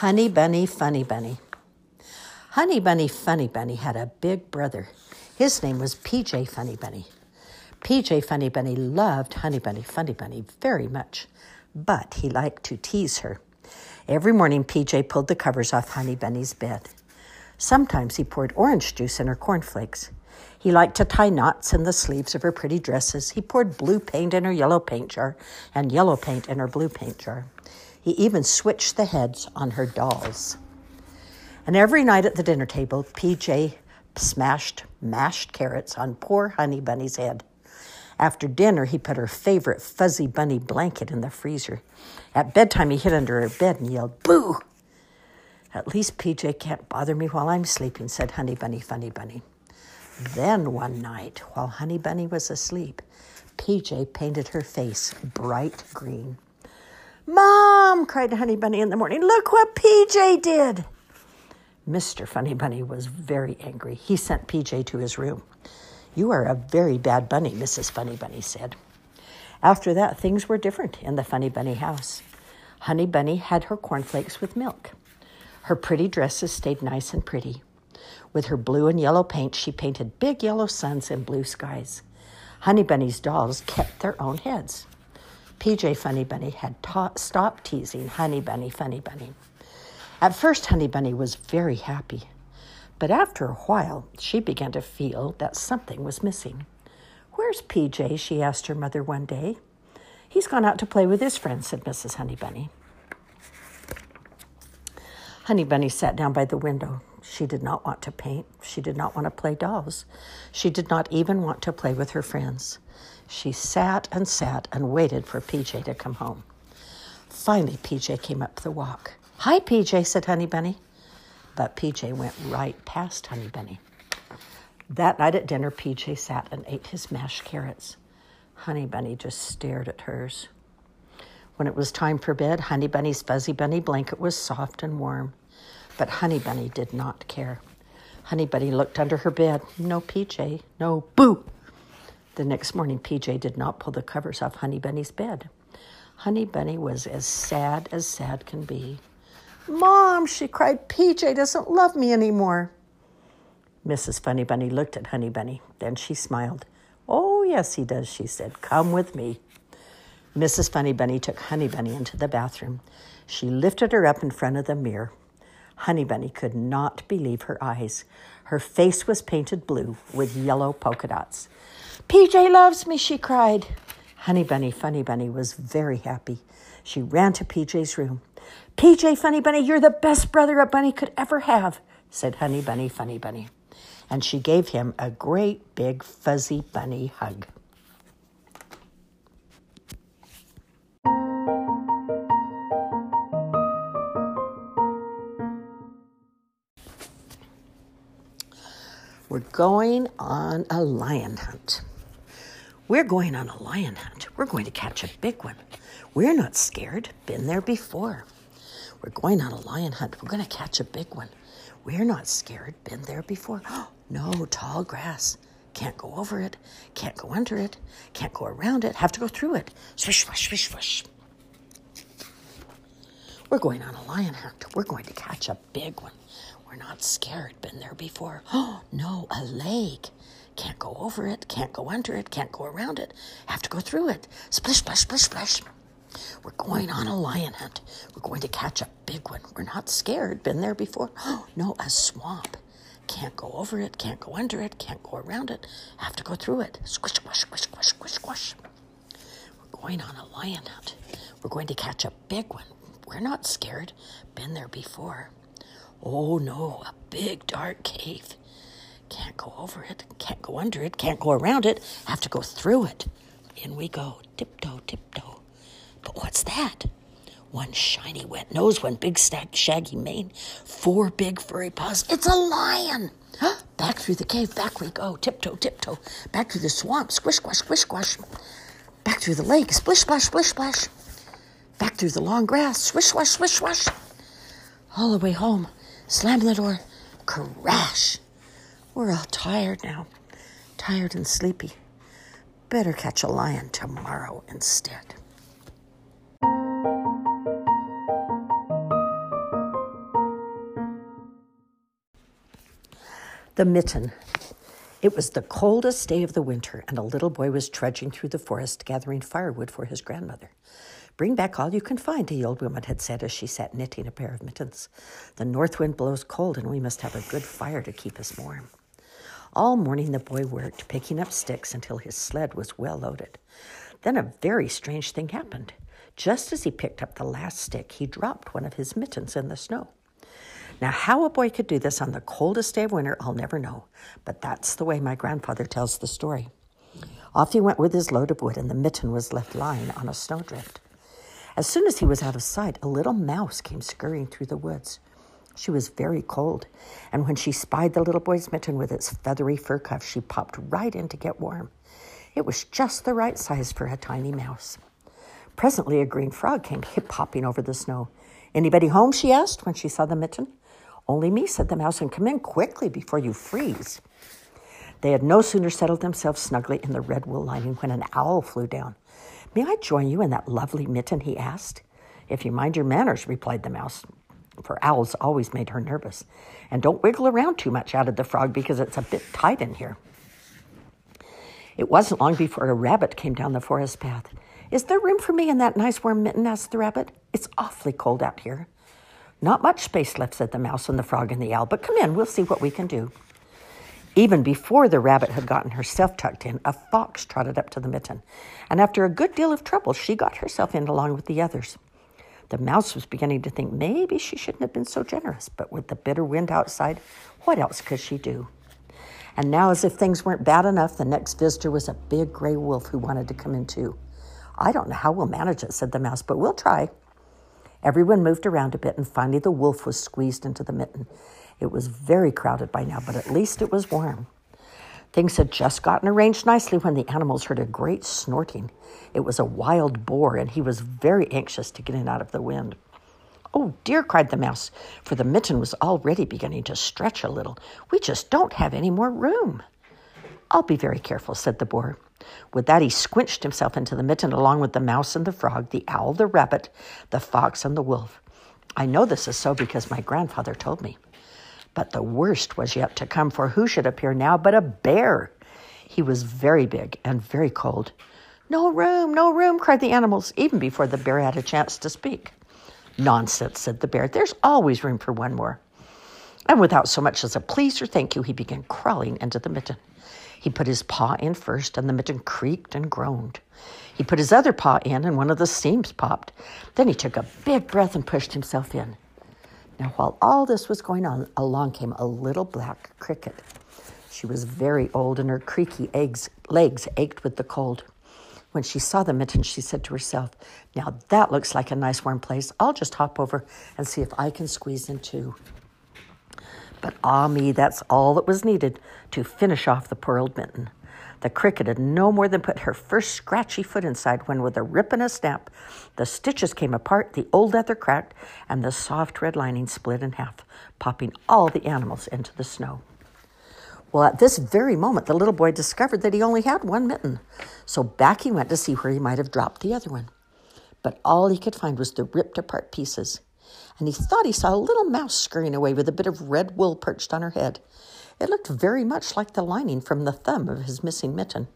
Honey Bunny, Funny Bunny. Honey Bunny, Funny Bunny had a big brother. His name was PJ Funny Bunny. PJ Funny Bunny loved Honey Bunny, Funny Bunny very much, but he liked to tease her. Every morning, PJ pulled the covers off Honey Bunny's bed. Sometimes he poured orange juice in her cornflakes. He liked to tie knots in the sleeves of her pretty dresses. He poured blue paint in her yellow paint jar and yellow paint in her blue paint jar. He even switched the heads on her dolls. And every night at the dinner table, PJ smashed mashed carrots on poor Honey Bunny's head. After dinner, he put her favorite fuzzy bunny blanket in the freezer. At bedtime, he hid under her bed and yelled, Boo! At least PJ can't bother me while I'm sleeping, said Honey Bunny, Funny Bunny. Then one night, while Honey Bunny was asleep, PJ painted her face bright green. Mom, cried Honey Bunny in the morning, look what PJ did. Mr. Funny Bunny was very angry. He sent PJ to his room. You are a very bad bunny, Mrs. Funny Bunny said. After that, things were different in the Funny Bunny house. Honey Bunny had her cornflakes with milk. Her pretty dresses stayed nice and pretty. With her blue and yellow paint, she painted big yellow suns and blue skies. Honey Bunny's dolls kept their own heads. PJ Funny Bunny had ta- stopped teasing Honey Bunny Funny Bunny. At first, Honey Bunny was very happy, but after a while, she began to feel that something was missing. Where's PJ? she asked her mother one day. He's gone out to play with his friends, said Mrs. Honey Bunny. Honey Bunny sat down by the window. She did not want to paint. She did not want to play dolls. She did not even want to play with her friends. She sat and sat and waited for PJ to come home. Finally, PJ came up the walk. Hi, PJ, said Honey Bunny. But PJ went right past Honey Bunny. That night at dinner, PJ sat and ate his mashed carrots. Honey Bunny just stared at hers. When it was time for bed, Honey Bunny's fuzzy bunny blanket was soft and warm. But Honey Bunny did not care. Honey Bunny looked under her bed. No PJ. No boo. The next morning, PJ did not pull the covers off Honey Bunny's bed. Honey Bunny was as sad as sad can be. Mom, she cried, PJ doesn't love me anymore. Mrs. Funny Bunny looked at Honey Bunny. Then she smiled. Oh, yes, he does, she said. Come with me. Mrs. Funny Bunny took Honey Bunny into the bathroom. She lifted her up in front of the mirror. Honey Bunny could not believe her eyes. Her face was painted blue with yellow polka dots. PJ loves me, she cried. Honey Bunny, Funny Bunny was very happy. She ran to PJ's room. PJ, Funny Bunny, you're the best brother a bunny could ever have, said Honey Bunny, Funny Bunny. And she gave him a great big fuzzy bunny hug. We're going on a lion hunt. We're going on a lion hunt. We're going to catch a big one. We're not scared. Been there before. We're going on a lion hunt. We're going to catch a big one. We're not scared. Been there before. no, tall grass. Can't go over it. Can't go under it. Can't go around it. Have to go through it. Swish, swish, swish, swish. We're going on a lion hunt. We're going to catch a big one. We're not scared. Been there before. Oh, no, a lake. Can't go over it. Can't go under it. Can't go around it. Have to go through it. Splish, splash, splish, splash. We're going on a lion hunt. We're going to catch a big one. We're not scared. Been there before. Oh, no, a swamp. Can't go over it. Can't go under it. Can't go around it. Have to go through it. Squish, squish, squish, squish, squish, squish. We're going on a lion hunt. We're going to catch a big one. We're not scared. Been there before. Oh no, a big dark cave. Can't go over it, can't go under it, can't go around it, have to go through it. In we go, tiptoe, tiptoe. But what's that? One shiny wet nose, one big stack shaggy mane, four big furry paws. It's a lion! Back through the cave, back we go, tiptoe, tiptoe. Back through the swamp, squish, squash, squish, squash. Back through the lake, splish, splash, splish, splash. Back through the long grass, swish, swash, swish, swash. All the way home, slamming the door, crash. We're all tired now, tired and sleepy. Better catch a lion tomorrow instead. The Mitten. It was the coldest day of the winter, and a little boy was trudging through the forest gathering firewood for his grandmother. Bring back all you can find, the old woman had said as she sat knitting a pair of mittens. The north wind blows cold, and we must have a good fire to keep us warm. All morning the boy worked, picking up sticks until his sled was well loaded. Then a very strange thing happened. Just as he picked up the last stick, he dropped one of his mittens in the snow. Now, how a boy could do this on the coldest day of winter, I'll never know, but that's the way my grandfather tells the story. Off he went with his load of wood, and the mitten was left lying on a snowdrift. As soon as he was out of sight, a little mouse came scurrying through the woods. She was very cold, and when she spied the little boy's mitten with its feathery fur cuff, she popped right in to get warm. It was just the right size for a tiny mouse. Presently, a green frog came hip hopping over the snow. Anybody home? she asked when she saw the mitten. Only me, said the mouse, and come in quickly before you freeze. They had no sooner settled themselves snugly in the red wool lining when an owl flew down. May I join you in that lovely mitten? he asked. If you mind your manners, replied the mouse, for owls always made her nervous. And don't wiggle around too much, added the frog, because it's a bit tight in here. It wasn't long before a rabbit came down the forest path. Is there room for me in that nice warm mitten? asked the rabbit. It's awfully cold out here. Not much space left, said the mouse and the frog and the owl, but come in, we'll see what we can do. Even before the rabbit had gotten herself tucked in, a fox trotted up to the mitten, and after a good deal of trouble, she got herself in along with the others. The mouse was beginning to think maybe she shouldn't have been so generous, but with the bitter wind outside, what else could she do? And now, as if things weren't bad enough, the next visitor was a big gray wolf who wanted to come in too. I don't know how we'll manage it, said the mouse, but we'll try. Everyone moved around a bit, and finally the wolf was squeezed into the mitten. It was very crowded by now, but at least it was warm. Things had just gotten arranged nicely when the animals heard a great snorting. It was a wild boar, and he was very anxious to get in out of the wind. Oh dear, cried the mouse, for the mitten was already beginning to stretch a little. We just don't have any more room. I'll be very careful, said the boar. With that, he squinched himself into the mitten along with the mouse and the frog, the owl, the rabbit, the fox, and the wolf. I know this is so because my grandfather told me. But the worst was yet to come, for who should appear now but a bear? He was very big and very cold. No room, no room, cried the animals, even before the bear had a chance to speak. Nonsense, said the bear. There's always room for one more. And without so much as a please or thank you, he began crawling into the mitten. He put his paw in first, and the mitten creaked and groaned. He put his other paw in, and one of the seams popped. Then he took a big breath and pushed himself in. Now, while all this was going on, along came a little black cricket. She was very old, and her creaky eggs, legs ached with the cold. When she saw the mitten, she said to herself, Now that looks like a nice warm place. I'll just hop over and see if I can squeeze in too. But ah me, that's all that was needed to finish off the poor old mitten. The cricket had no more than put her first scratchy foot inside when, with a rip and a snap, the stitches came apart, the old leather cracked, and the soft red lining split in half, popping all the animals into the snow. Well, at this very moment, the little boy discovered that he only had one mitten. So back he went to see where he might have dropped the other one. But all he could find was the ripped apart pieces and he thought he saw a little mouse scurrying away with a bit of red wool perched on her head. It looked very much like the lining from the thumb of his missing mitten.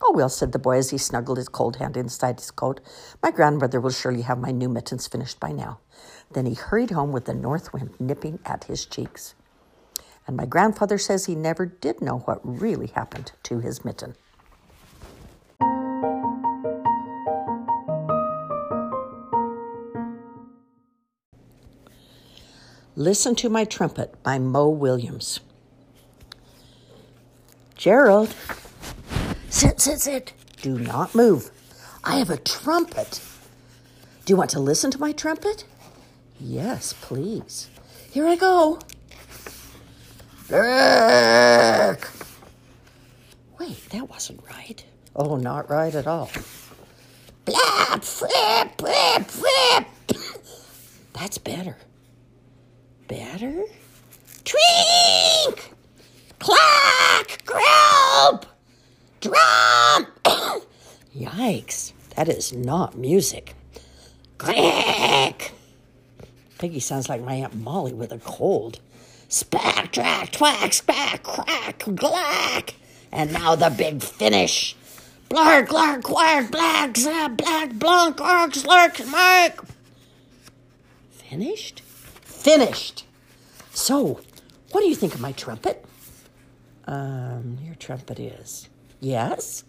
Oh, well, said the boy as he snuggled his cold hand inside his coat. My grandmother will surely have my new mittens finished by now. Then he hurried home with the north wind nipping at his cheeks. And my grandfather says he never did know what really happened to his mitten. Listen to My Trumpet by Mo Willems. Gerald, sit, sit, sit. Do not move. I have a trumpet. Do you want to listen to my trumpet? Yes, please. Here I go. Wait, that wasn't right. Oh, not right at all. Blap, flip, flip, flip. That's better better? Twink! Clack! Grope! Drum! Yikes, that is not music. Click! Piggie sounds like my Aunt Molly with a cold. Spack, track, twack, spack, crack, glack. And now the big finish. Blark, glark, quack, black, zap, black, blunk, ark, slurk, smirk. Finished? Finished. So, what do you think of my trumpet? Um, your trumpet is. Yes?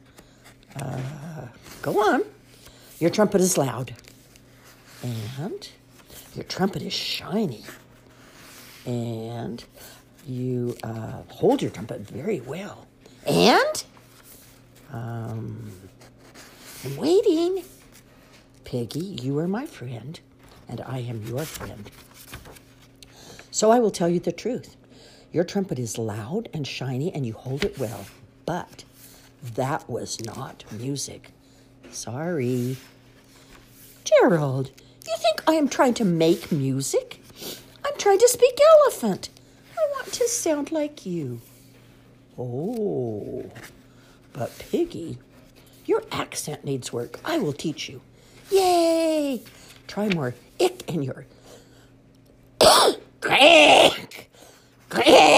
Uh, go on. Your trumpet is loud. And your trumpet is shiny. And you uh, hold your trumpet very well. And um, I'm waiting. Piggie, you are my friend, and I am your friend. So I will tell you the truth. Your trumpet is loud and shiny, and you hold it well, but that was not music. Sorry. Gerald, you think I am trying to make music? I'm trying to speak elephant. I want to sound like you. Oh, but Piggie, your accent needs work. I will teach you. Yay! Try more ick in your Crick!